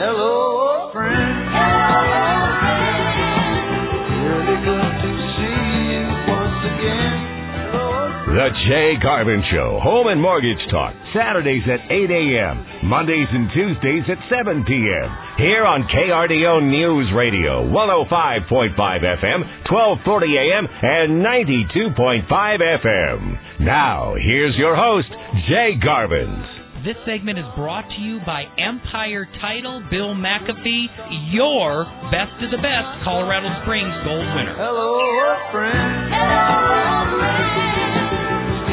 Hello, friend. Really good to see you once again. Hello, The Jay Garvin Show, Home and Mortgage Talk, Saturdays at 8 a.m., Mondays and Tuesdays at 7 p.m. Here on KRDO News Radio, 105.5 FM, 1240 a.m., and 92.5 FM. Now, here's your host, Jay Garvins. This segment is brought to you by Empire Title, Bill McAfee, your best of the best Colorado Springs gold winner. hello, friend.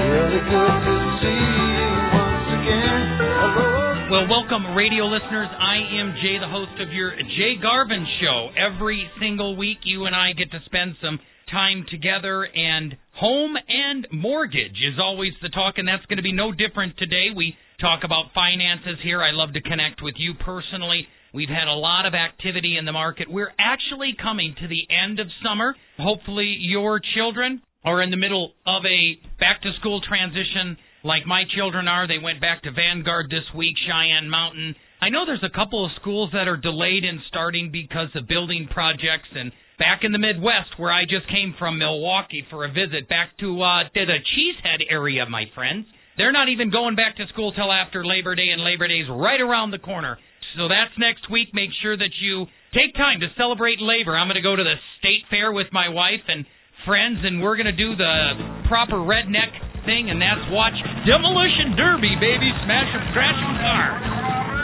Really good to see you once again. Hello. Well, welcome, radio listeners. I am Jay, the host of your Jay Garvin Show. Every single week, you and I get to spend some time together, and home and mortgage is always the talk, and that's going to be no different today. We talk about finances here. I love to connect with you personally. We've had a lot of activity in the market. We're actually coming to the end of summer. Hopefully, your children are in the middle of a back to school transition like my children are. They went back to Vanguard this week, Cheyenne Mountain. I know there's a couple of schools that are delayed in starting because of building projects and back in the Midwest where I just came from Milwaukee for a visit back to uh to the Cheesehead area, my friends. They're not even going back to school till after Labor Day and Labor Day's right around the corner. So that's next week. Make sure that you take time to celebrate labor. I'm going to go to the state fair with my wife and friends and we're going to do the proper redneck thing and that's watch Demolition Derby, baby. Smash 'em, crash 'em cars.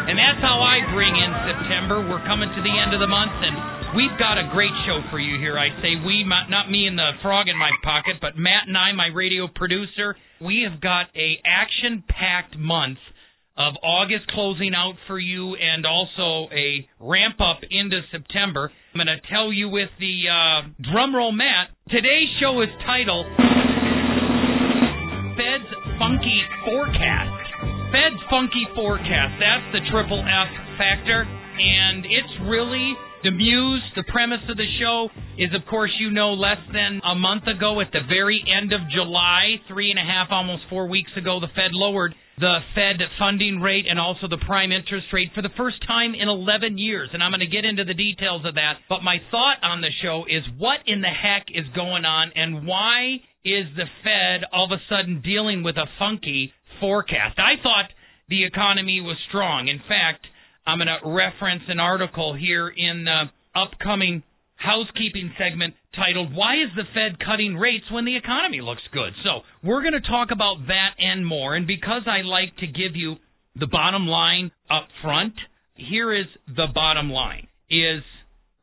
And that's how I bring in September. We're coming to the end of the month, and we've got a great show for you here. I say we, not me and the frog in my pocket, but Matt and I, my radio producer. We have got a action-packed month of August closing out for you, and also a ramp up into September. I'm going to tell you with the uh, drum roll, Matt. Today's show is titled Fed's Funky Forecast. Fed's Funky Forecast. That's the triple F factor. And it's really the muse, the premise of the show is, of course, you know, less than a month ago at the very end of July, three and a half, almost four weeks ago, the Fed lowered the Fed funding rate and also the prime interest rate for the first time in 11 years. And I'm going to get into the details of that. But my thought on the show is what in the heck is going on and why is the Fed all of a sudden dealing with a funky forecast? I thought the economy was strong. In fact, I'm going to reference an article here in the upcoming housekeeping segment titled Why is the Fed Cutting Rates When the Economy Looks Good? So, we're going to talk about that and more. And because I like to give you the bottom line up front, here is the bottom line is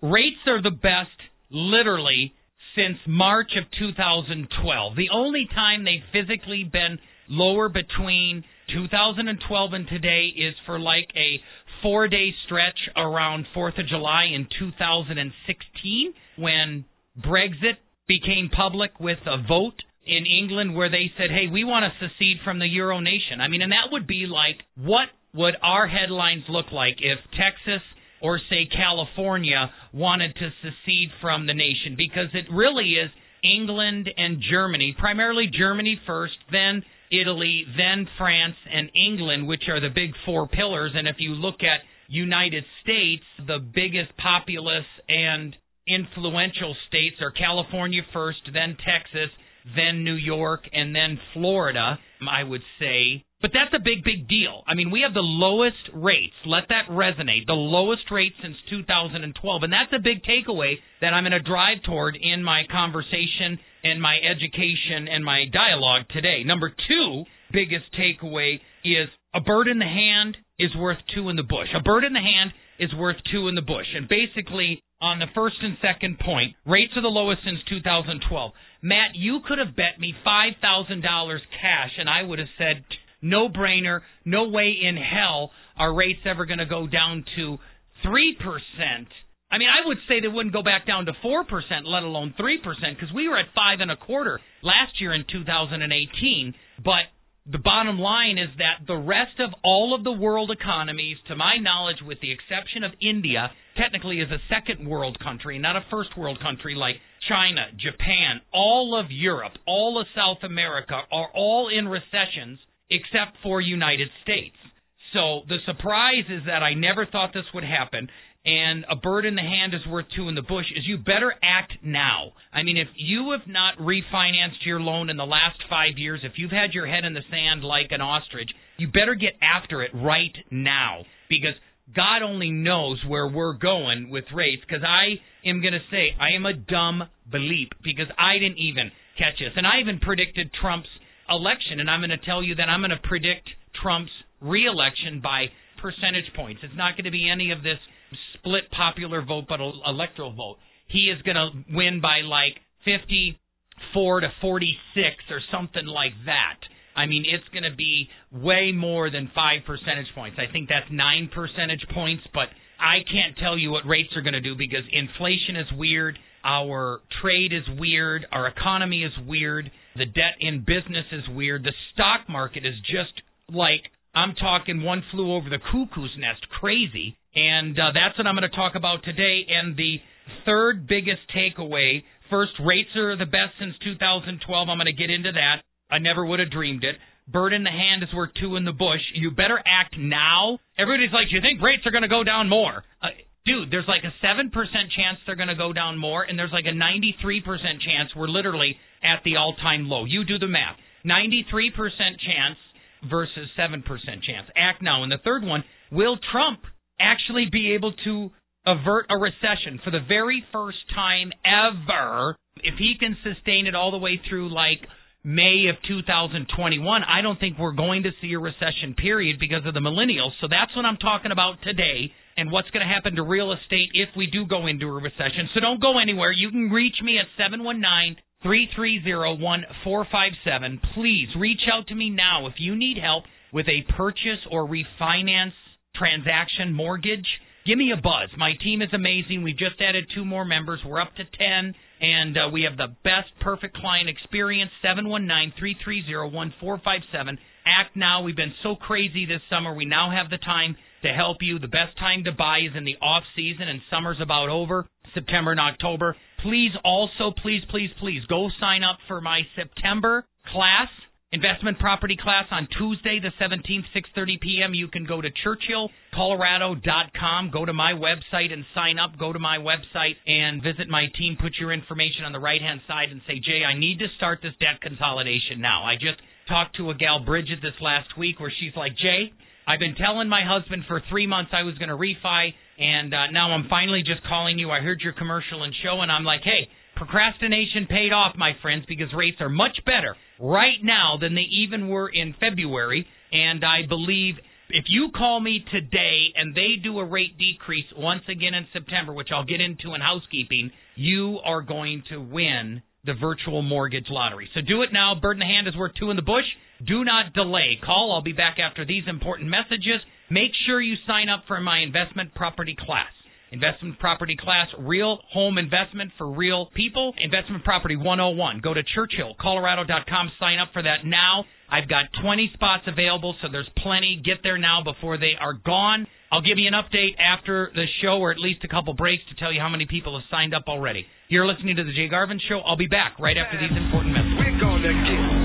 rates are the best literally since March of 2012. The only time they've physically been lower between 2012 and today is for like a four day stretch around 4th of July in 2016 when Brexit became public with a vote in England where they said, hey, we want to secede from the Euro nation. I mean, and that would be like, what would our headlines look like if Texas or, say, California wanted to secede from the nation? Because it really is England and Germany, primarily Germany first, then Italy, then France and England, which are the big four pillars. And if you look at United States, the biggest populous and influential states are California first, then Texas, then New York, and then Florida, I would say. But that's a big, big deal. I mean, we have the lowest rates. Let that resonate. The lowest rate since 2012. And that's a big takeaway that I'm going to drive toward in my conversation and my education and my dialogue today. Number two biggest takeaway is a bird in the hand is worth two in the bush. A bird in the hand is worth two in the bush. And basically, on the first and second point, rates are the lowest since 2012. Matt, you could have bet me $5,000 cash, and I would have said, no brainer, no way in hell are rates ever going to go down to 3%. I mean, I would say they wouldn't go back down to 4%, let alone 3%, because we were at 5 and a quarter last year in 2018. But the bottom line is that the rest of all of the world economies, to my knowledge, with the exception of India, technically is a second world country, not a first world country like China, Japan, all of Europe, all of South America are all in recessions except for United States. So the surprise is that I never thought this would happen. And a bird in the hand is worth two in the bush. Is you better act now. I mean, if you have not refinanced your loan in the last five years, if you've had your head in the sand like an ostrich, you better get after it right now because God only knows where we're going with rates. Because I am going to say I am a dumb bleep because I didn't even catch this, and I even predicted Trump's election, and I'm going to tell you that I'm going to predict Trump's reelection by percentage points. It's not going to be any of this split popular vote but electoral vote. He is going to win by like 54 to 46 or something like that. I mean, it's going to be way more than five percentage points. I think that's nine percentage points, but I can't tell you what rates are going to do because inflation is weird. Our trade is weird. Our economy is weird. The debt in business is weird. The stock market is just like I'm talking one flew over the cuckoo's nest crazy. And uh, that's what I'm going to talk about today. And the third biggest takeaway first, rates are the best since 2012. I'm going to get into that. I never would have dreamed it. Bird in the hand is worth two in the bush. You better act now. Everybody's like, you think rates are going to go down more? Uh, dude, there's like a 7% chance they're going to go down more, and there's like a 93% chance we're literally at the all time low. You do the math. 93% chance versus 7% chance. Act now. And the third one, will Trump actually be able to avert a recession for the very first time ever if he can sustain it all the way through like May of 2021, I don't think we're going to see a recession period because of the millennials. So that's what I'm talking about today and what's going to happen to real estate if we do go into a recession. So don't go anywhere. You can reach me at 719 330 1457. Please reach out to me now if you need help with a purchase or refinance transaction mortgage. Give me a buzz. My team is amazing. We've just added two more members. We're up to 10 and uh, we have the best perfect client experience 719-330-1457 act now we've been so crazy this summer we now have the time to help you the best time to buy is in the off season and summer's about over september and october please also please please please go sign up for my september class investment property class on Tuesday the 17th 6:30 p.m. you can go to churchillcolorado.com go to my website and sign up. Go to my website and visit my team. Put your information on the right hand side and say Jay I need to start this debt consolidation now. I just talked to a gal Bridget this last week where she's like Jay I've been telling my husband for 3 months I was going to refi and uh, now I'm finally just calling you. I heard your commercial and show and I'm like hey procrastination paid off my friends because rates are much better right now than they even were in February. And I believe if you call me today and they do a rate decrease once again in September, which I'll get into in housekeeping, you are going to win the virtual mortgage lottery. So do it now. Bird in the hand is worth two in the bush. Do not delay. Call. I'll be back after these important messages. Make sure you sign up for my investment property class. Investment property class, real home investment for real people. Investment property 101. Go to churchillcolorado.com. Sign up for that now. I've got 20 spots available, so there's plenty. Get there now before they are gone. I'll give you an update after the show, or at least a couple breaks, to tell you how many people have signed up already. You're listening to the Jay Garvin Show. I'll be back right after these important messages.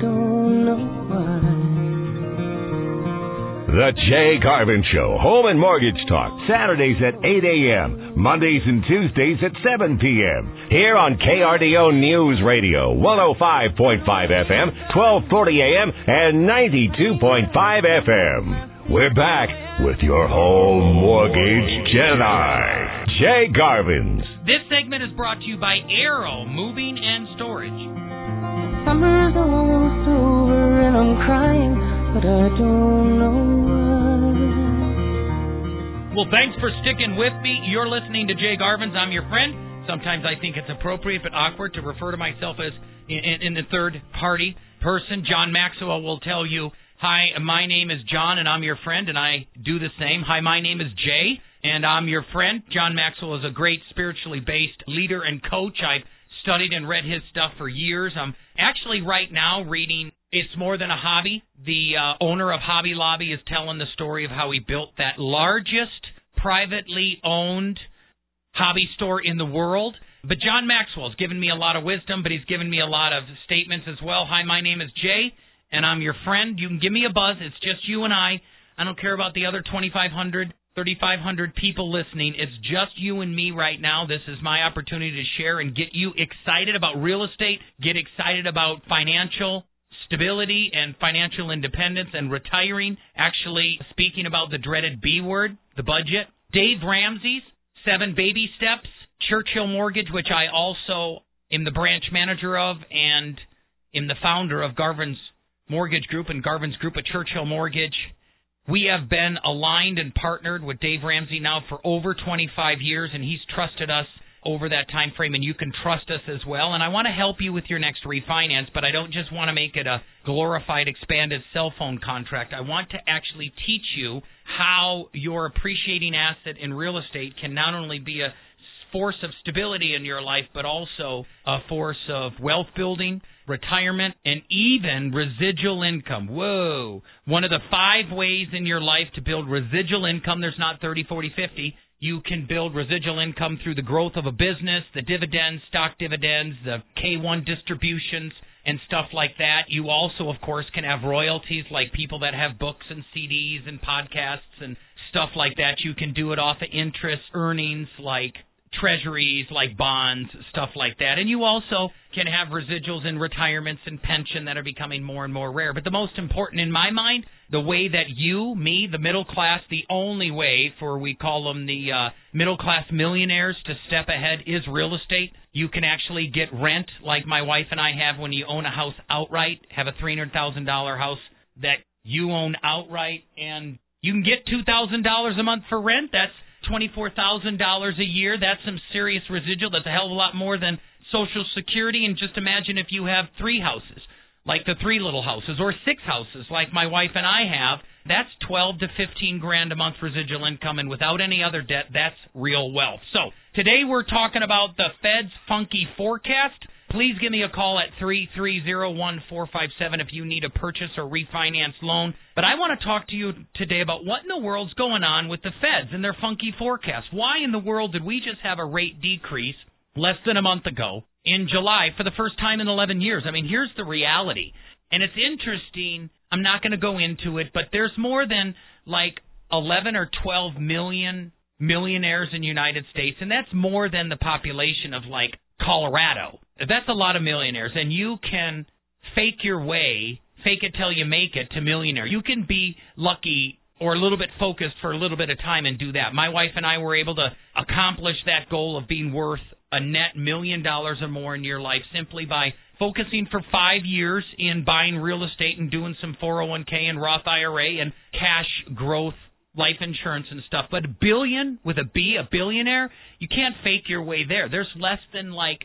Don't know why. The Jay Garvin Show, Home and Mortgage Talk, Saturdays at 8 a.m., Mondays and Tuesdays at 7 p.m. Here on KRDO News Radio, 105.5 FM, 1240 a.m., and 92.5 FM. We're back with your home mortgage Jedi, Jay Garvin's. This segment is brought to you by Arrow Moving and Storage. Summer's almost over and I'm crying, but I don't know why. Well, thanks for sticking with me. You're listening to Jay Garvin's. I'm your friend. Sometimes I think it's appropriate but awkward to refer to myself as in, in, the third party person. John Maxwell will tell you, Hi, my name is John and I'm your friend, and I do the same. Hi, my name is Jay and I'm your friend. John Maxwell is a great spiritually based leader and coach. I've studied and read his stuff for years. I'm actually right now reading It's more than a hobby. The uh, owner of Hobby Lobby is telling the story of how he built that largest privately owned hobby store in the world. But John Maxwell's given me a lot of wisdom, but he's given me a lot of statements as well. Hi, my name is Jay, and I'm your friend. You can give me a buzz. It's just you and I. I don't care about the other 2,500, 3,500 people listening. It's just you and me right now. This is my opportunity to share and get you excited about real estate, get excited about financial stability and financial independence and retiring. Actually, speaking about the dreaded B word, the budget. Dave Ramsey's Seven Baby Steps, Churchill Mortgage, which I also am the branch manager of and am the founder of Garvin's Mortgage Group and Garvin's Group of Churchill Mortgage. We have been aligned and partnered with Dave Ramsey now for over 25 years, and he's trusted us over that time frame and you can trust us as well. And I want to help you with your next refinance but I don't just want to make it a glorified expanded cell phone contract. I want to actually teach you how your appreciating asset in real estate can not only be a force of stability in your life but also a force of wealth building retirement and even residual income whoa one of the five ways in your life to build residual income there's not 30 40 50 you can build residual income through the growth of a business, the dividends, stock dividends, the K1 distributions, and stuff like that. You also, of course, can have royalties like people that have books and CDs and podcasts and stuff like that. You can do it off of interest earnings like treasuries like bonds, stuff like that. And you also can have residuals in retirements and pension that are becoming more and more rare. But the most important in my mind, the way that you, me, the middle class, the only way for we call them the uh, middle class millionaires to step ahead is real estate. You can actually get rent like my wife and I have when you own a house outright, have a $300,000 house that you own outright and you can get $2,000 a month for rent. That's $24,000 a year. That's some serious residual. That's a hell of a lot more than Social Security. And just imagine if you have three houses, like the three little houses, or six houses, like my wife and I have. That's 12 to 15 grand a month residual income, and without any other debt, that's real wealth. So today we're talking about the Fed's funky forecast. Please give me a call at 3301457 if you need a purchase or refinance loan. But I want to talk to you today about what in the world's going on with the feds and their funky forecast. Why in the world did we just have a rate decrease less than a month ago in July for the first time in 11 years? I mean, here's the reality. And it's interesting. I'm not going to go into it, but there's more than like 11 or 12 million millionaires in the United States, and that's more than the population of like Colorado. That's a lot of millionaires, and you can fake your way, fake it till you make it to millionaire. You can be lucky or a little bit focused for a little bit of time and do that. My wife and I were able to accomplish that goal of being worth a net million dollars or more in your life simply by focusing for five years in buying real estate and doing some 401k and Roth IRA and cash growth life insurance and stuff. But a billion with a B, a billionaire, you can't fake your way there. There's less than like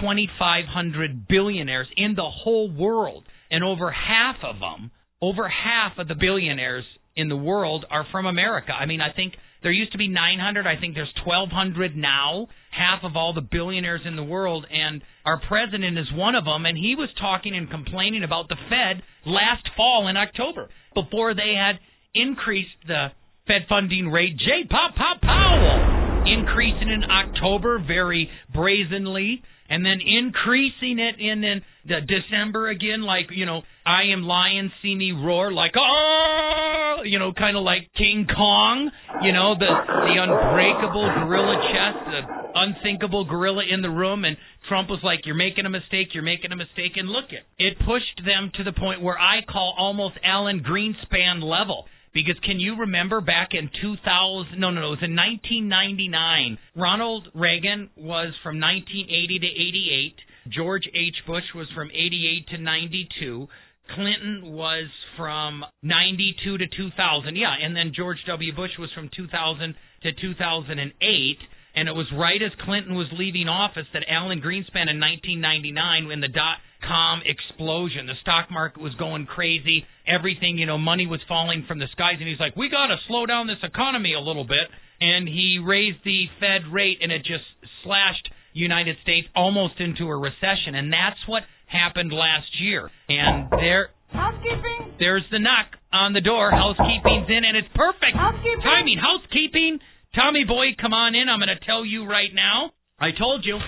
2,500 billionaires in the whole world, and over half of them, over half of the billionaires in the world are from America. I mean, I think there used to be 900. I think there's 1,200 now. Half of all the billionaires in the world, and our president is one of them. And he was talking and complaining about the Fed last fall in October before they had increased the Fed funding rate. J. Pop Pop Powell increasing in October very brazenly and then increasing it in, the December again, like you know, I am lion, see me roar, like oh, you know, kind of like King Kong, you know, the the unbreakable gorilla chest, the unthinkable gorilla in the room, and Trump was like, "You're making a mistake, you're making a mistake," and look it, it pushed them to the point where I call almost Alan Greenspan level. Because can you remember back in 2000? No, no, no. It was in 1999. Ronald Reagan was from 1980 to 88. George H. Bush was from 88 to 92. Clinton was from 92 to 2000. Yeah, and then George W. Bush was from 2000 to 2008. And it was right as Clinton was leaving office that Alan Greenspan in 1999, when the dot com explosion, the stock market was going crazy, everything, you know, money was falling from the skies, and he's like, we got to slow down this economy a little bit. And he raised the Fed rate, and it just slashed United States almost into a recession. And that's what happened last year. And there Housekeeping? There's the knock on the door. Housekeeping's in, and it's perfect. Housekeeping? Timing, housekeeping. Tommy boy, come on in. I'm going to tell you right now. I told you.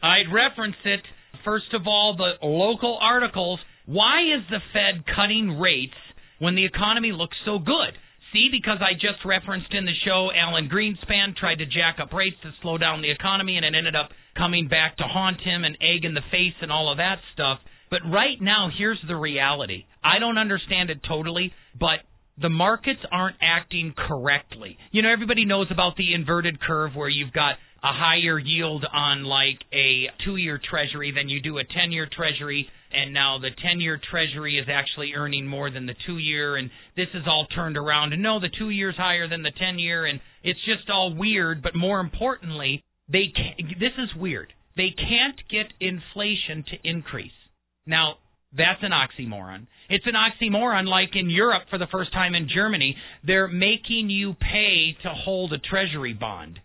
I'd reference it. First of all, the local articles. Why is the Fed cutting rates when the economy looks so good? See, because I just referenced in the show, Alan Greenspan tried to jack up rates to slow down the economy, and it ended up coming back to haunt him and egg in the face and all of that stuff. But right now, here's the reality. I don't understand it totally, but the markets aren't acting correctly. You know, everybody knows about the inverted curve where you've got a higher yield on like a two year treasury than you do a 10 year treasury. And now the 10 year treasury is actually earning more than the two year. And this is all turned around. And no, the two year's higher than the 10 year. And it's just all weird. But more importantly, they can, this is weird. They can't get inflation to increase. Now, that's an oxymoron. It's an oxymoron like in Europe for the first time in Germany, they're making you pay to hold a treasury bond.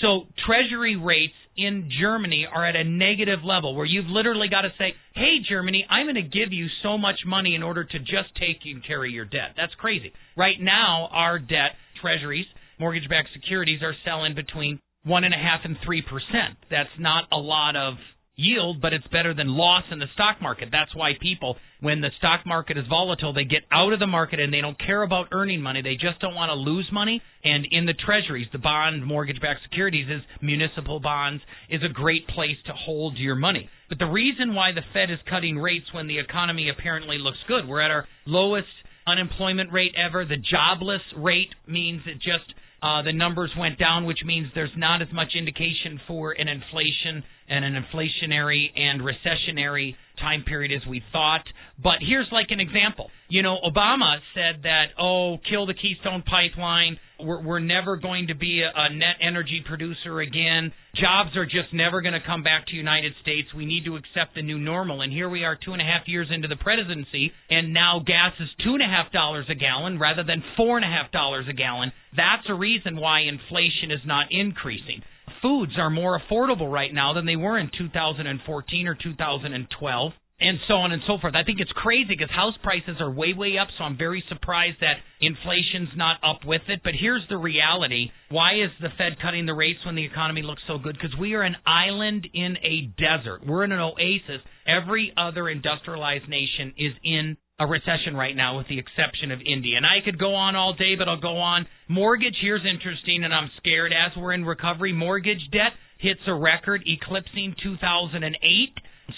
So treasury rates in Germany are at a negative level where you've literally got to say, "Hey Germany, I'm going to give you so much money in order to just take and carry your debt." That's crazy. Right now, our debt treasuries, mortgage-backed securities, are selling between one and a half and three percent. That's not a lot of yield, but it's better than loss in the stock market. That's why people, when the stock market is volatile, they get out of the market and they don't care about earning money. They just don't want to lose money. And in the treasuries, the bond mortgage backed securities is municipal bonds is a great place to hold your money. But the reason why the Fed is cutting rates when the economy apparently looks good, we're at our lowest unemployment rate ever. The jobless rate means it just uh, the numbers went down, which means there's not as much indication for an inflation and an inflationary and recessionary time period as we thought. But here's like an example. You know, Obama said that, oh, kill the Keystone Pipeline. We're, we're never going to be a, a net energy producer again. Jobs are just never going to come back to United States. We need to accept the new normal. And here we are, two and a half years into the presidency, and now gas is two and a half dollars a gallon rather than four and a half dollars a gallon. That's a reason why inflation is not increasing foods are more affordable right now than they were in 2014 or 2012 and so on and so forth. I think it's crazy because house prices are way, way up, so I'm very surprised that inflation's not up with it. But here's the reality. Why is the Fed cutting the rates when the economy looks so good? Because we are an island in a desert. We're in an oasis. Every other industrialized nation is in a recession right now with the exception of India. And I could go on all day, but I'll go on. Mortgage, here's interesting, and I'm scared. As we're in recovery, mortgage debt hits a record eclipsing 2008.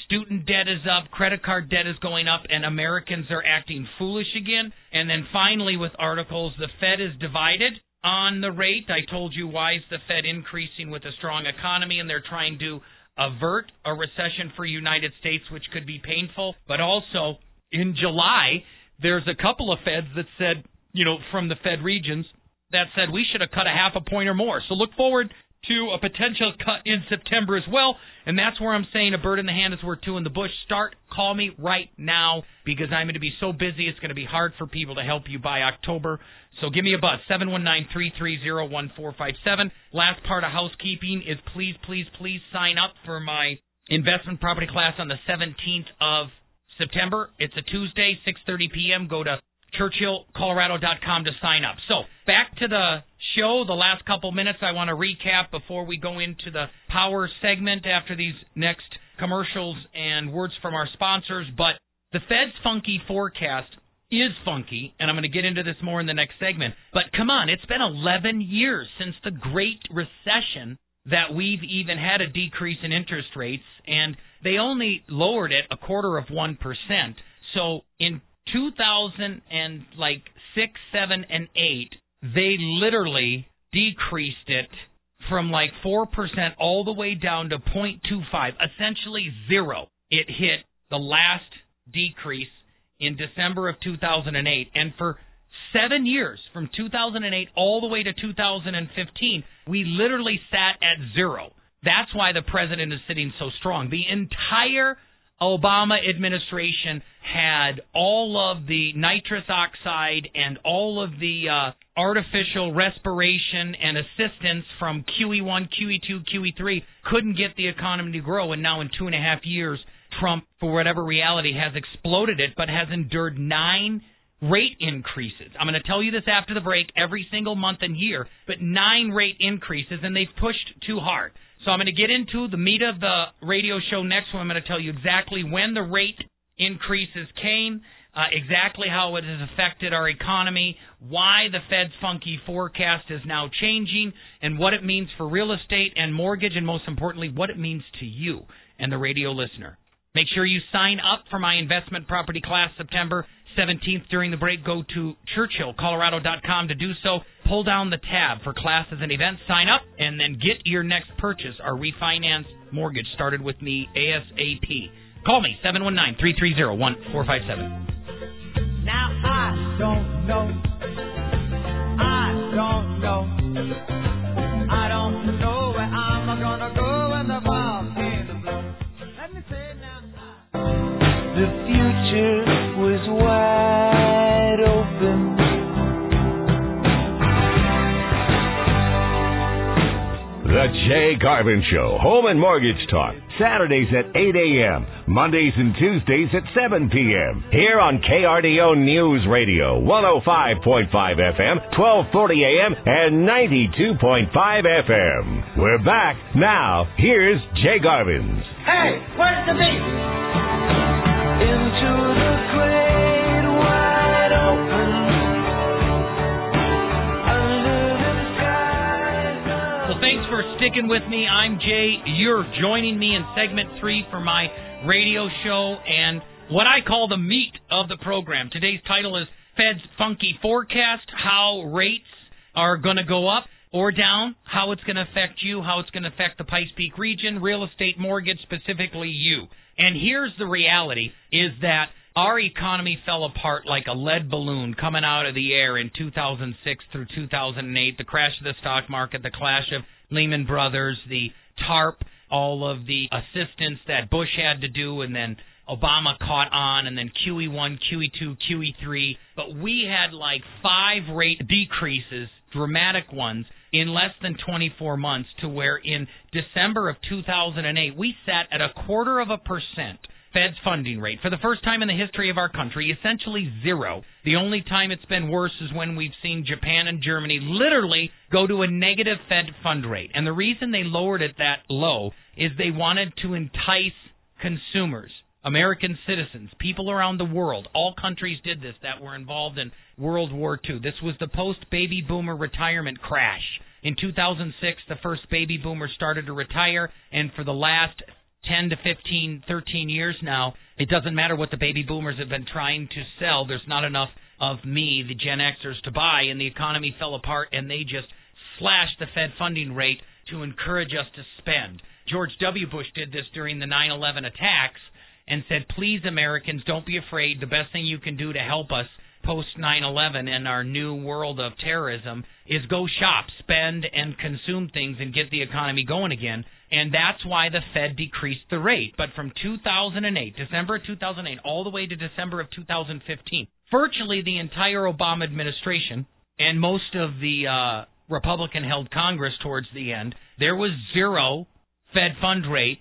Student debt is up, credit card debt is going up, and Americans are acting foolish again. And then finally, with articles, the Fed is divided on the rate. I told you why is the Fed increasing with a strong economy, and they're trying to avert a recession for United States, which could be painful, but also in July, there's a couple of feds that said, you know, from the Fed regions that said we should have cut a half a point or more. So look forward to a potential cut in September as well. And that's where I'm saying a bird in the hand is worth two in the bush. Start, call me right now because I'm going to be so busy. It's going to be hard for people to help you by October. So give me a buzz, 719-330-1457. Last part of housekeeping is please, please, please sign up for my investment property class on the 17th of September. It's a Tuesday, 6:30 p.m. Go to churchillcolorado.com to sign up. So, back to the show. The last couple minutes I want to recap before we go into the power segment after these next commercials and words from our sponsors, but the Fed's funky forecast is funky, and I'm going to get into this more in the next segment. But come on, it's been 11 years since the Great Recession that we've even had a decrease in interest rates, and they only lowered it a quarter of one percent. So in 2000 and like six, seven, and eight, they literally decreased it from like four percent all the way down to 0.25, essentially zero. It hit the last decrease in December of 2008, and for seven years, from 2008 all the way to 2015, we literally sat at zero. That's why the president is sitting so strong. The entire Obama administration had all of the nitrous oxide and all of the uh, artificial respiration and assistance from QE1, QE2, QE3 couldn't get the economy to grow, and now in two and a half years, Trump, for whatever reality, has exploded it, but has endured nine rate increases. I'm going to tell you this after the break every single month and year, but nine rate increases, and they've pushed too hard. So I'm going to get into the meat of the radio show next one. I'm going to tell you exactly when the rate increases came, uh, exactly how it has affected our economy, why the Fed's funky forecast is now changing, and what it means for real estate and mortgage, and most importantly, what it means to you and the radio listener. Make sure you sign up for my investment property class September 17th during the break. Go to churchillcolorado.com to do so. Pull down the tab for classes and events, sign up, and then get your next purchase or refinance mortgage started with me ASAP. Call me 719 330 1457. Now I don't know. I don't know. I don't know where I'm gonna go when the The future was wide open. The Jay Garvin Show, Home and Mortgage Talk, Saturdays at 8 a.m., Mondays and Tuesdays at 7 p.m. Here on KRDO News Radio, 105.5 FM, 1240 a.m., and 92.5 FM. We're back. Now, here's Jay Garvin's. Hey, where's the beat? Sticking with me. I'm Jay. You're joining me in segment three for my radio show and what I call the meat of the program. Today's title is Fed's Funky Forecast How Rates Are Going to Go Up or Down, How It's Going to Affect You, How It's going to Affect the Pikes Peak region, real estate mortgage, specifically you. And here's the reality is that our economy fell apart like a lead balloon coming out of the air in 2006 through 2008. The crash of the stock market, the clash of Lehman Brothers, the TARP, all of the assistance that Bush had to do, and then Obama caught on, and then QE1, QE2, QE3. But we had like five rate decreases, dramatic ones, in less than 24 months to where in December of 2008, we sat at a quarter of a percent Fed's funding rate for the first time in the history of our country, essentially zero. The only time it's been worse is when we've seen Japan and Germany literally go to a negative Fed fund rate. And the reason they lowered it that low is they wanted to entice consumers, American citizens, people around the world. All countries did this that were involved in World War II. This was the post baby boomer retirement crash. In 2006, the first baby boomers started to retire, and for the last 10 to 15, 13 years now, it doesn't matter what the baby boomers have been trying to sell. There's not enough of me, the Gen Xers, to buy, and the economy fell apart, and they just slashed the Fed funding rate to encourage us to spend. George W. Bush did this during the 9 11 attacks and said, please, Americans, don't be afraid. The best thing you can do to help us post 9 11 and our new world of terrorism is go shop, spend, and consume things and get the economy going again. And that's why the Fed decreased the rate. But from 2008, December of 2008, all the way to December of 2015, virtually the entire Obama administration and most of the uh, Republican held Congress towards the end, there was zero Fed fund rate,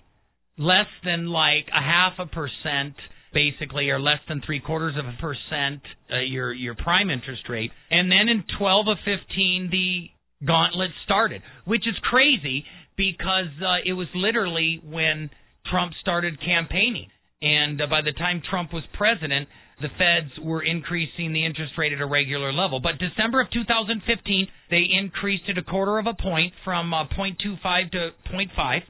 less than like a half a percent basically, or less than three quarters of a percent, uh, your your prime interest rate, and then in 12 of 15, the gauntlet started, which is crazy because uh, it was literally when Trump started campaigning, and uh, by the time Trump was president, the Feds were increasing the interest rate at a regular level. But December of 2015, they increased it a quarter of a point from uh, 0.25 to 0.5.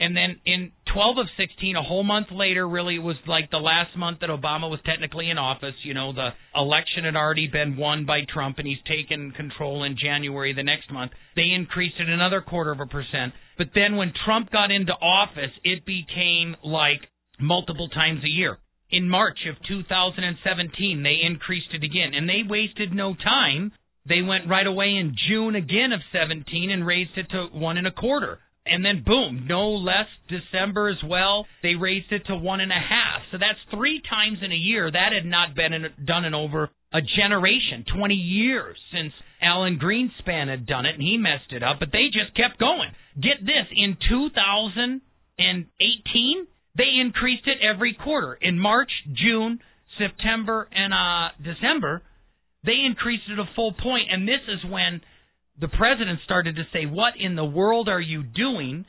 And then in 12 of 16, a whole month later, really was like the last month that Obama was technically in office. You know, the election had already been won by Trump, and he's taken control in January the next month. They increased it another quarter of a percent. But then when Trump got into office, it became like multiple times a year. In March of 2017, they increased it again, and they wasted no time. They went right away in June again of 17 and raised it to one and a quarter and then boom, no less December as well. They raised it to one and a half. So that's three times in a year. That had not been in, done in over a generation, 20 years since Alan Greenspan had done it, and he messed it up. But they just kept going. Get this: in 2018, They increased it every quarter. In March, June, September, and uh, December, they increased it a full point, and this is when the president started to say, What in the world are you doing?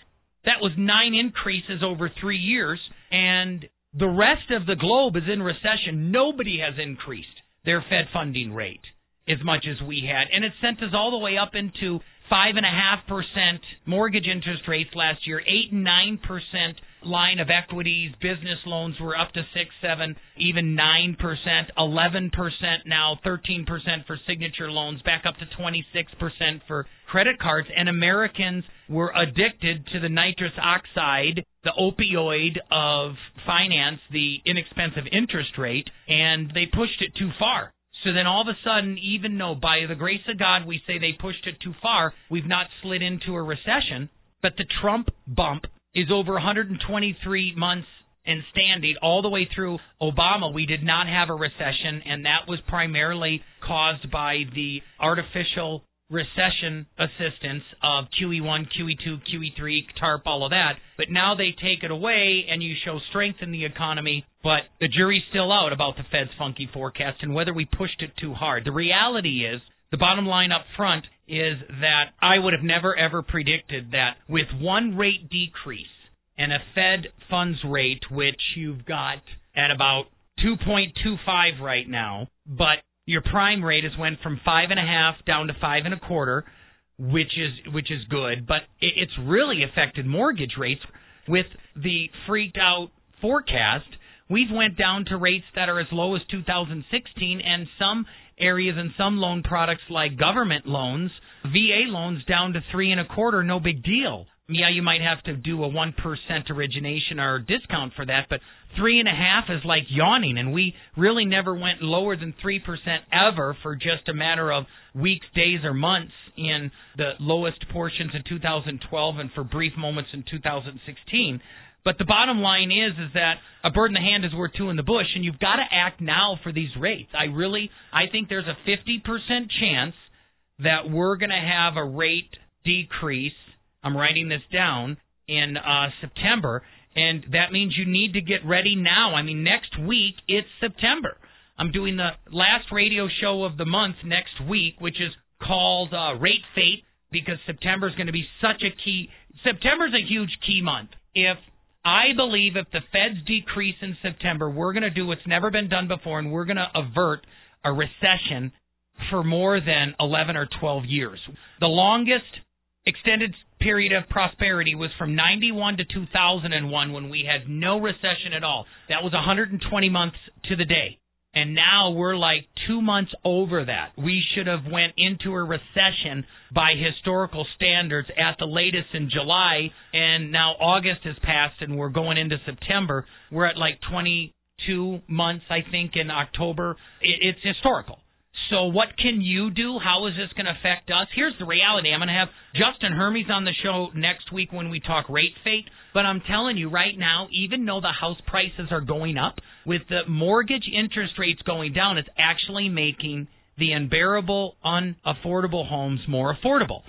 That was nine increases over three years, and the rest of the globe is in recession. Nobody has increased their Fed funding rate as much as we had, and it sent us all the way up into five and a half percent mortgage interest rates last year, eight and nine percent line of equities, business loans were up to six, seven, even nine percent, eleven percent now, thirteen percent for signature loans, back up to twenty six percent for credit cards, and Americans were addicted to the nitrous oxide, the opioid of finance, the inexpensive interest rate, and they pushed it too far. So then all of a sudden, even though by the grace of God we say they pushed it too far, we've not slid into a recession, but the Trump bump is over 123 months and standing all the way through Obama. We did not have a recession, and that was primarily caused by the artificial recession assistance of QE1, QE2, QE3, TARP, all of that. But now they take it away and you show strength in the economy, but the jury's still out about the Fed's funky forecast and whether we pushed it too hard. The reality is, the bottom line up front is that I would have never ever predicted that with one rate decrease and a Fed funds rate, which you've got at about 2.25 right now, but your prime rate has went from five and a half down to five and a quarter, which is which is good, but it's really affected mortgage rates with the freaked out forecast. We've went down to rates that are as low as 2016, and some areas and some loan products like government loans, VA loans down to three and a quarter, no big deal yeah, you might have to do a one percent origination or discount for that, but three and a half is like yawning, and we really never went lower than three percent ever for just a matter of weeks, days, or months in the lowest portions in 2012 and for brief moments in 2016. But the bottom line is is that a bird in the hand is worth two in the bush, and you've got to act now for these rates. I really I think there's a 50% chance that we're going to have a rate decrease I'm writing this down in uh, September, and that means you need to get ready now. I mean, next week it's September. I'm doing the last radio show of the month next week, which is called uh, Rate Fate, because September is going to be such a key. September is a huge key month. If I believe if the Feds decrease in September, we're going to do what's never been done before, and we're going to avert a recession for more than 11 or 12 years. The longest extended period of prosperity was from 91 to 2001 when we had no recession at all. That was 120 months to the day. And now we're like 2 months over that. We should have went into a recession by historical standards at the latest in July and now August has passed and we're going into September. We're at like 22 months I think in October. It's historical. So what can you do? How is this going to affect us? Here's the reality. I'm going to have Justin Hermes on the show next week when we talk rate fate. But I'm telling you right now, even though the house prices are going up, with the mortgage interest rates going down, it's actually making the unbearable, unaffordable homes more affordable.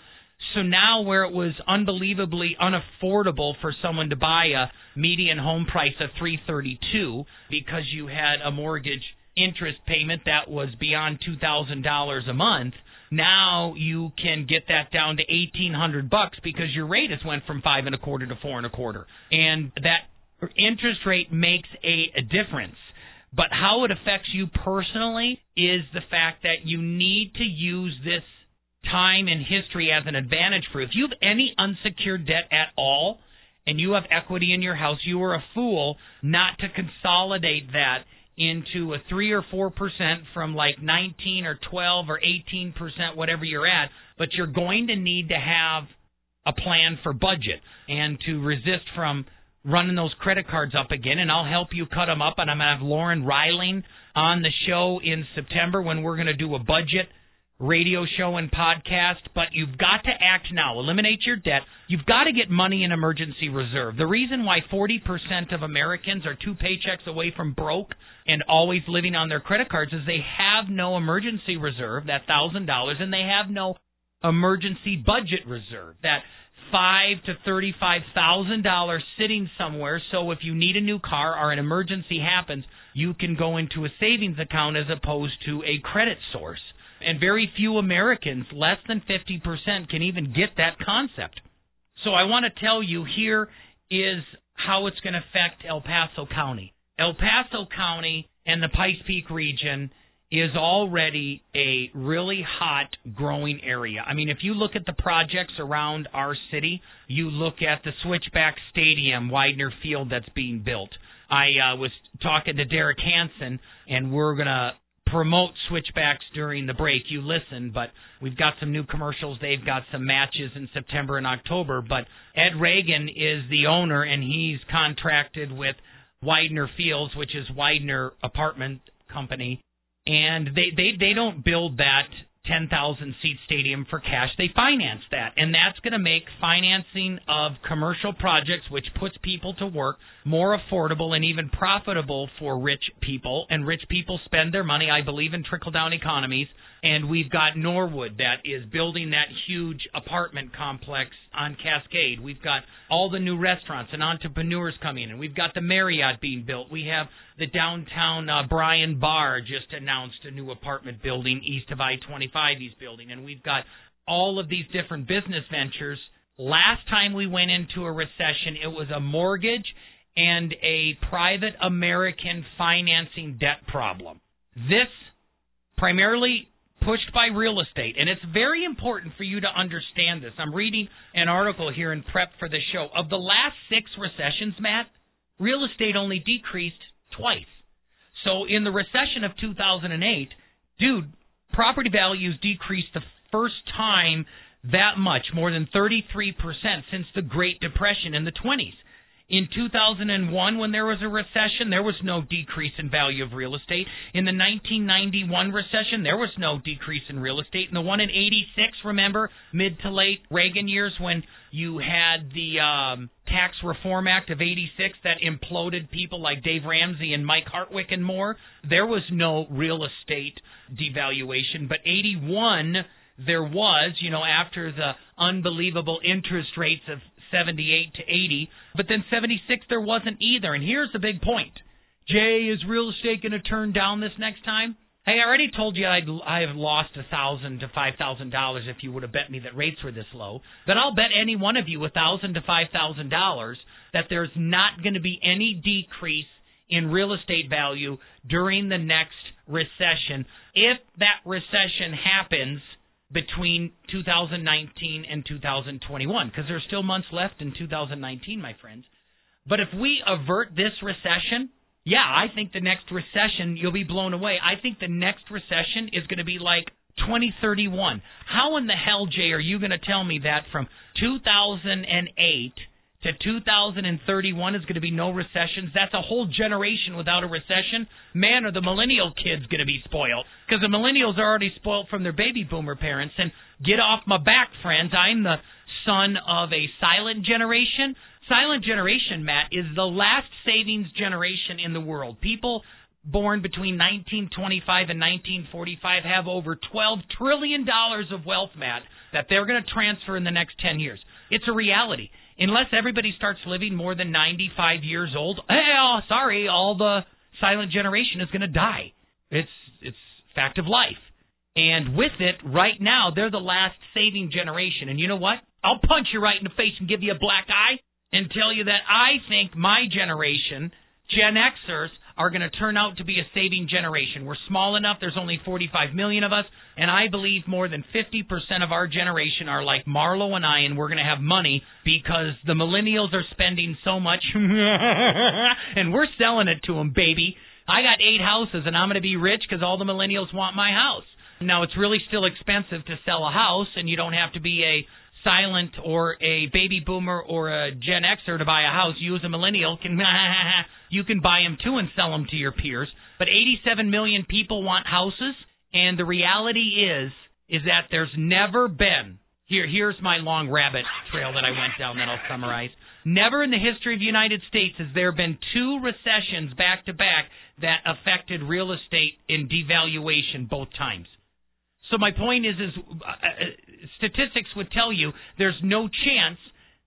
So now, where it was unbelievably unaffordable for someone to buy a median home price of 332 because you had a mortgage interest payment that was beyond two thousand dollars a month now you can get that down to eighteen hundred bucks because your rate has went from five and a quarter to four and a quarter. And that interest rate makes a, a difference. But how it affects you personally is the fact that you need to use this time in history as an advantage for if you have any unsecured debt at all and you have equity in your house you are a fool not to consolidate that into a 3 or 4% from like 19 or 12 or 18%, whatever you're at, but you're going to need to have a plan for budget and to resist from running those credit cards up again. And I'll help you cut them up. And I'm going to have Lauren Riling on the show in September when we're going to do a budget radio show and podcast, but you've got to act now. Eliminate your debt. You've got to get money in emergency reserve. The reason why 40% of Americans are two paychecks away from broke and always living on their credit cards is they have no emergency reserve, that $1,000, and they have no emergency budget reserve, that five to thirty-five thousand dollars sitting somewhere. So if you need a new car or an emergency happens, you can go into a savings account as opposed to a credit source. And very few Americans, less than fifty percent, can even get that concept. So I want to tell you here is how it's going to affect El Paso County. El Paso County and the Pikes Peak region is already a really hot growing area. I mean, if you look at the projects around our city, you look at the Switchback Stadium, Weidner Field that's being built. I uh, was talking to Derek Hansen, and we're going to promote switchbacks during the break. You listen, but we've got some new commercials. They've got some matches in September and October. But Ed Reagan is the owner, and he's contracted with Weidner Fields, which is Weidner Apartment Company, and they they they don't build that 10,000 seat stadium for cash. They finance that, and that's going to make financing of commercial projects, which puts people to work, more affordable and even profitable for rich people. And rich people spend their money. I believe in trickle down economies. And we've got Norwood that is building that huge apartment complex on Cascade. We've got all the new restaurants and entrepreneurs coming in. We've got the Marriott being built. We have the downtown uh, Brian Barr just announced a new apartment building east of I 25 he's building. And we've got all of these different business ventures. Last time we went into a recession, it was a mortgage and a private American financing debt problem. This primarily pushed by real estate. And it's very important for you to understand this. I'm reading an article here in prep for the show. Of the last six recessions, Matt, real estate only decreased twice. So in the recession of 2008, dude, property values decreased the first time that much, more than 33% since the Great Depression in the 20s. In 2001, when there was a recession, there was no decrease in value of real estate. In the 1991 recession, there was no decrease in real estate. In the one in 86, remember, mid to late Reagan years when you had the um, Tax Reform Act of 86 that imploded people like Dave Ramsey and Mike Hartwick and more, there was no real estate devaluation. But 81, there was, you know, after the unbelievable interest rates of 78 to 80. But then 76, there wasn't either. And here's the big point Jay, is real estate going to turn down this next time? Hey, I already told you I'd I've lost a thousand to five thousand dollars if you would have bet me that rates were this low. But I'll bet any one of you a thousand to five thousand dollars that there's not going to be any decrease in real estate value during the next recession. If that recession happens, between 2019 and 2021 because there's still months left in 2019, my friends. But if we avert this recession, yeah, I think the next recession you'll be blown away. I think the next recession is going to be like 2031. How in the hell, Jay, are you going to tell me that from 2008 to 2031 is going to be no recessions. That's a whole generation without a recession. Man, are the millennial kids going to be spoiled? Because the millennials are already spoiled from their baby boomer parents. And get off my back, friends. I'm the son of a silent generation. Silent generation, Matt, is the last savings generation in the world. People born between 1925 and 1945 have over 12 trillion dollars of wealth, Matt, that they're going to transfer in the next 10 years. It's a reality unless everybody starts living more than 95 years old, oh, sorry, all the silent generation is going to die. It's it's fact of life. And with it, right now, they're the last saving generation. And you know what? I'll punch you right in the face and give you a black eye and tell you that I think my generation, Gen Xers, are going to turn out to be a saving generation. We're small enough, there's only 45 million of us, and I believe more than 50% of our generation are like Marlo and I, and we're going to have money because the millennials are spending so much, and we're selling it to them, baby. I got eight houses, and I'm going to be rich because all the millennials want my house. Now, it's really still expensive to sell a house, and you don't have to be a silent or a baby boomer or a Gen Xer to buy a house. You as a millennial can you can buy them too and sell them to your peers. But 87 million people want houses, and the reality is is that there's never been here. Here's my long rabbit trail that I went down that I'll summarize. Never in the history of the United States has there been two recessions back to back that affected real estate in devaluation both times. So my point is, is uh, uh, statistics would tell you there's no chance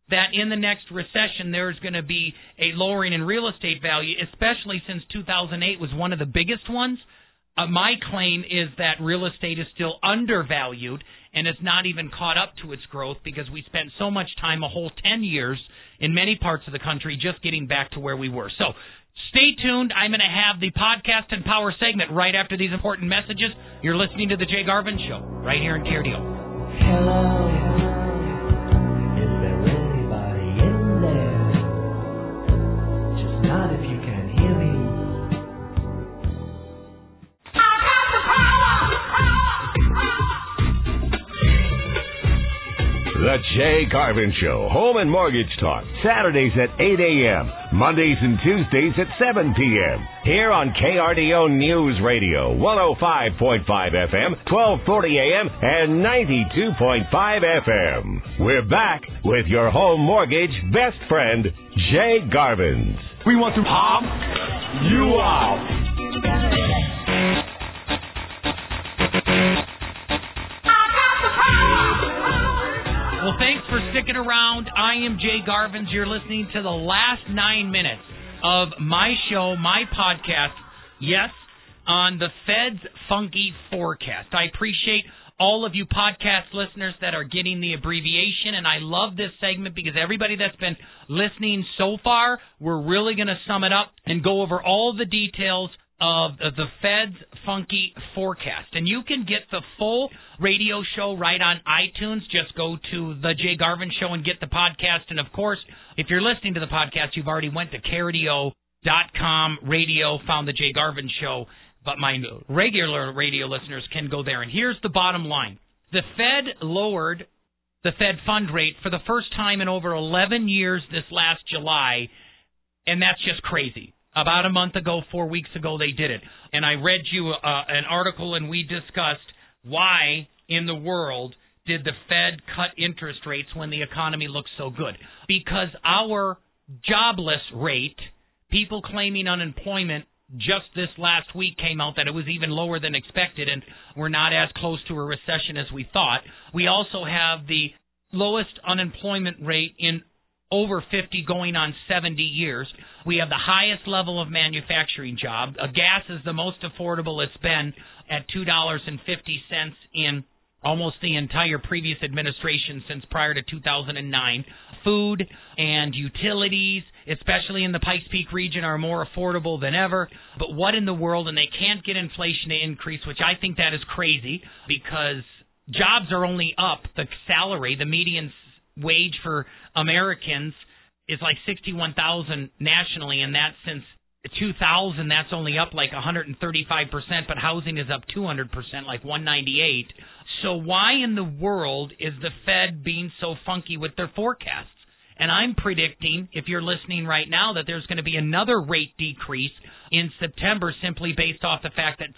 that in the next recession there's going to be a lowering in real estate value, especially since 2008 was one of the biggest ones. Uh, my claim is that real estate is still undervalued and it's not even caught up to its growth because we spent so much time, a whole 10 years, in many parts of the country, just getting back to where we were. So stay tuned. I'm going to have the podcast and power segment right after these important messages. You're listening to The Jay Garvin Show right here in KRDO. Hello, is there anybody in there? Just not if you can hear me. The Jay Garvin Show, Home and Mortgage Talk, Saturdays at 8 a.m., Mondays and Tuesdays at 7 p.m. Here on KRDO News Radio, 105.5 FM, 1240 a.m., and 92.5 FM. We're back with your home mortgage best friend, Jay Garvins. We want to pop you out. Sticking around. I am Jay Garvins. You're listening to the last nine minutes of my show, my podcast. Yes, on the Fed's Funky Forecast. I appreciate all of you podcast listeners that are getting the abbreviation, and I love this segment because everybody that's been listening so far, we're really going to sum it up and go over all the details of the Fed's Funky Forecast. And you can get the full radio show right on iTunes. Just go to the Jay Garvin Show and get the podcast. And of course, if you're listening to the podcast, you've already went to KRDO.com radio, found the Jay Garvin Show. But my regular radio listeners can go there. And here's the bottom line. The Fed lowered the Fed fund rate for the first time in over 11 years this last July, and that's just crazy. About a month ago, four weeks ago, they did it. And I read you uh, an article and we discussed why in the world did the Fed cut interest rates when the economy looks so good? Because our jobless rate, people claiming unemployment, just this last week came out that it was even lower than expected and we're not as close to a recession as we thought. We also have the lowest unemployment rate in over 50 going on 70 years. We have the highest level of manufacturing job. A gas is the most affordable it's been at $2.50 in almost the entire previous administration since prior to 2009. Food and utilities, especially in the Pikes Peak region, are more affordable than ever. But what in the world? And they can't get inflation to increase, which I think that is crazy because jobs are only up. The salary, the median wage for Americans is like 61,000 nationally and that since 2000 that's only up like 135%, but housing is up 200%, like 198. So why in the world is the Fed being so funky with their forecasts? And I'm predicting, if you're listening right now, that there's going to be another rate decrease in September simply based off the fact that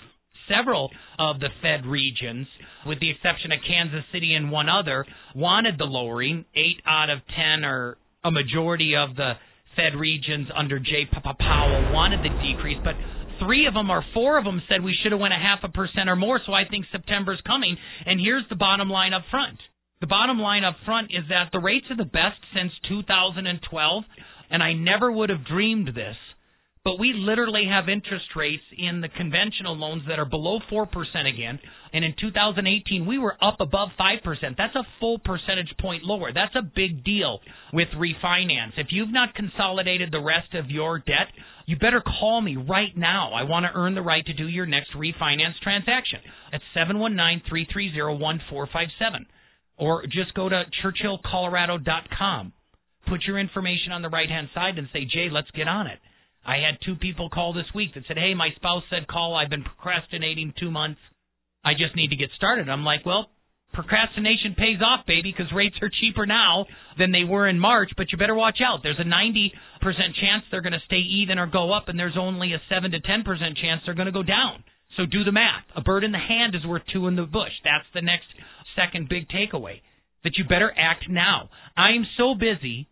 several of the Fed regions, with the exception of Kansas City and one other, wanted the lowering. Eight out of ten, or a majority of the Fed regions under Jay Powell wanted the decrease, but three of them or four of them said we should have went a half a percent or more. So I think September's coming. And here's the bottom line up front. The bottom line up front is that the rates are the best since 2012, and I never would have dreamed this. But we literally have interest rates in the conventional loans that are below 4% again. And in 2018, we were up above 5%. That's a full percentage point lower. That's a big deal with refinance. If you've not consolidated the rest of your debt, you better call me right now. I want to earn the right to do your next refinance transaction at 719 330 1457. Or just go to churchillcolorado.com. Put your information on the right hand side and say, Jay, let's get on it. I had two people call this week that said, "Hey, my spouse said call. I've been procrastinating two months. I just need to get started." I'm like, "Well, procrastination pays off, baby, because rates are cheaper now than they were in March. But you better watch out. There's a 90% chance they're going to stay even or go up, and there's only a 7 to 10% chance they're going to go down. So do the math. A bird in the hand is worth two in the bush. That's the next second big takeaway. That you better act now. I'm so busy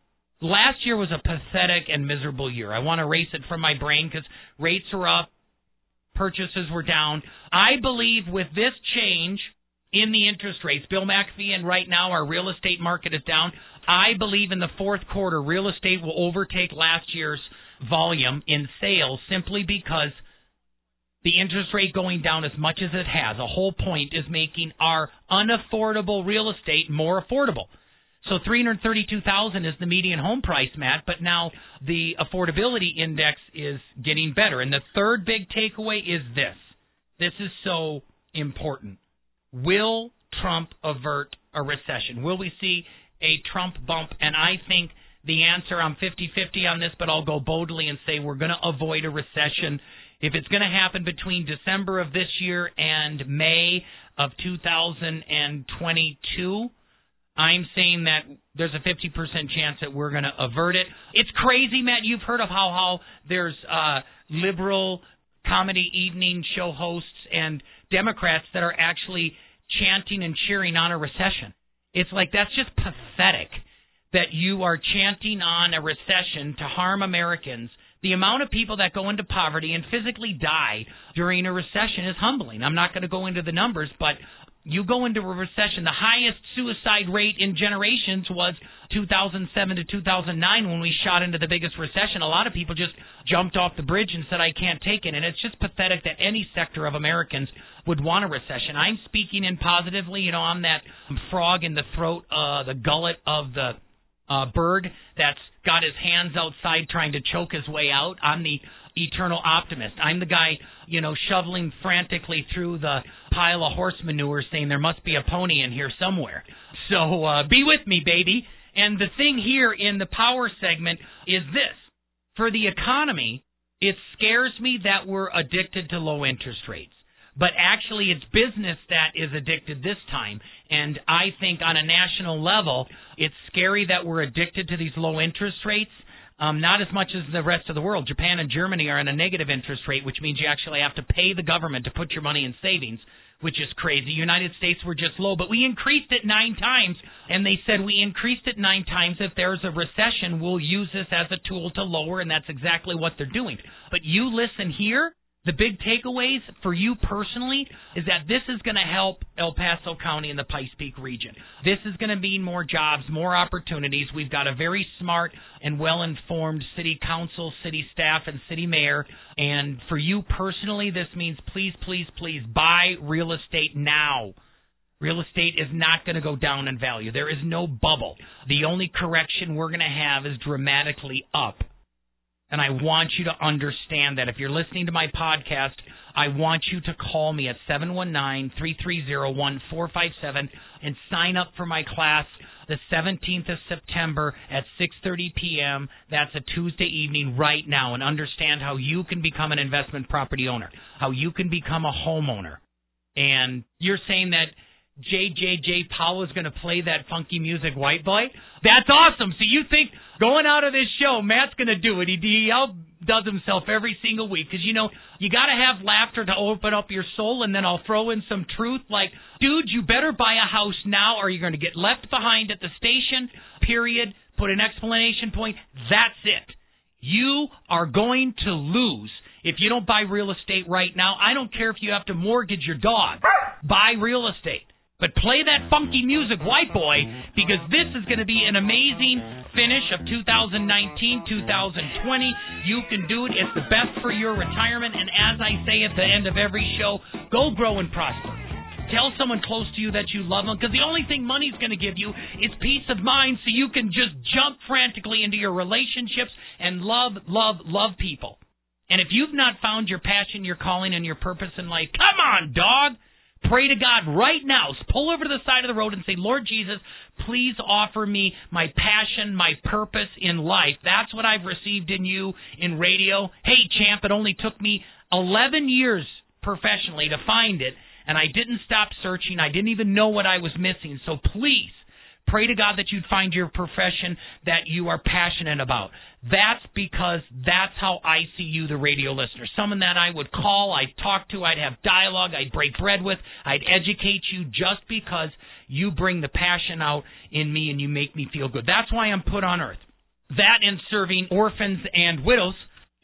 last year was a pathetic and miserable year. I want to erase it from my brain because rates are up, purchases were down. I believe with this change in the interest rates, Bill McAfee and right now our real estate market is down. I believe in the fourth quarter, real estate will overtake last year's volume in sales simply because the interest rate going down as much as it has. A whole point is making our unaffordable real estate more affordable. So 332,000 is the median home price, Matt, but now the affordability index is getting better. And the third big takeaway is this. This is so important. Will Trump avert a recession? Will we see a Trump bump? And I think the answer, I'm 50 50 on this, but I'll go boldly and say we're going to avoid a recession. If it's going to happen between December of this year and May of 2022, I'm saying that there's a 50% chance that we're going to avert it. It's crazy, Matt. You've heard of how how there's uh, liberal comedy evening show hosts and Democrats that are actually chanting and cheering on a recession. It's like that's just pathetic that you are chanting on a recession to harm Americans. The amount of people that go into poverty and physically die during a recession is humbling. I'm not going to go into the numbers, but you go into a recession. The highest suicide rate in generations was 2007 to 2009 when we shot into the biggest recession. A lot of people just jumped off the bridge and said, I can't take it. And it's just pathetic that any sector of Americans would want a recession. I'm speaking in positively. You know, I'm that frog in the throat, uh, the gullet of the uh, bird that's got his hands outside trying to choke his way out. I'm the eternal optimist. I'm the guy, you know, shoveling frantically through the pile of horse manure saying there must be a pony in here somewhere. So uh, be with me, baby. And the thing here in the power segment is this. For the economy, it scares me that we're addicted to low interest rates. But actually, it's business that is addicted this time. And I think on a national level, it's scary that we're addicted to these low interest rates um, not as much as the rest of the world. Japan and Germany are in a negative interest rate, which means you actually have to pay the government to put your money in savings, which is crazy. United States were just low, but we increased it nine times, and they said we increased it nine times. If there's a recession, we'll use this as a tool to lower, and that's exactly what they're doing. But you listen here the big takeaways for you personally is that this is going to help El Paso County and the Pikes Peak region. This is going to mean more jobs, more opportunities. We've got a very smart and well informed city council, city staff, and city mayor. And for you personally, this means please, please, please buy real estate now. Real estate is not going to go down in value. There is no bubble. The only correction we're going to have is dramatically up. And I want you to understand that if you're listening to my podcast, I want you to call me at 719-330-1457 and sign up for my class the 17th of September at 6:30 p.m. That's a Tuesday evening right now and understand how you can become an investment property owner, how you can become a homeowner. And you're saying that JJJ Powell is going to play that funky music, White Boy. That's awesome. So you think going out of this show, Matt's going to do it? He, he outdoes himself every single week because you know you got to have laughter to open up your soul, and then I'll throw in some truth like, dude, you better buy a house now, or you're going to get left behind at the station. Period. Put an explanation point. That's it. You are going to lose if you don't buy real estate right now. I don't care if you have to mortgage your dog. Buy real estate. But play that funky music, white boy, because this is going to be an amazing finish of 2019, 2020. You can do it. It's the best for your retirement. And as I say at the end of every show, go grow and prosper. Tell someone close to you that you love them because the only thing money's going to give you is peace of mind so you can just jump frantically into your relationships and love, love, love people. And if you've not found your passion, your calling, and your purpose in life, come on, dog. Pray to God right now. Pull over to the side of the road and say, Lord Jesus, please offer me my passion, my purpose in life. That's what I've received in you in radio. Hey, champ, it only took me 11 years professionally to find it, and I didn't stop searching. I didn't even know what I was missing. So please, Pray to God that you'd find your profession that you are passionate about. That's because that's how I see you, the radio listener. Someone that I would call, I'd talk to, I'd have dialogue, I'd break bread with, I'd educate you just because you bring the passion out in me and you make me feel good. That's why I'm put on earth. That and serving orphans and widows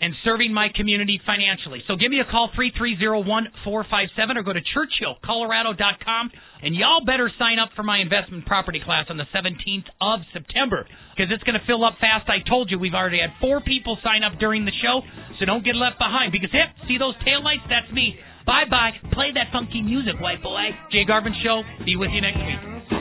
and serving my community financially. So give me a call, 330-1457, or go to churchillcolorado.com, and y'all better sign up for my investment property class on the 17th of September, because it's going to fill up fast. I told you we've already had four people sign up during the show, so don't get left behind, because, yep, see those taillights? That's me. Bye-bye. Play that funky music, white boy. Jay Garvin Show. Be with you next week.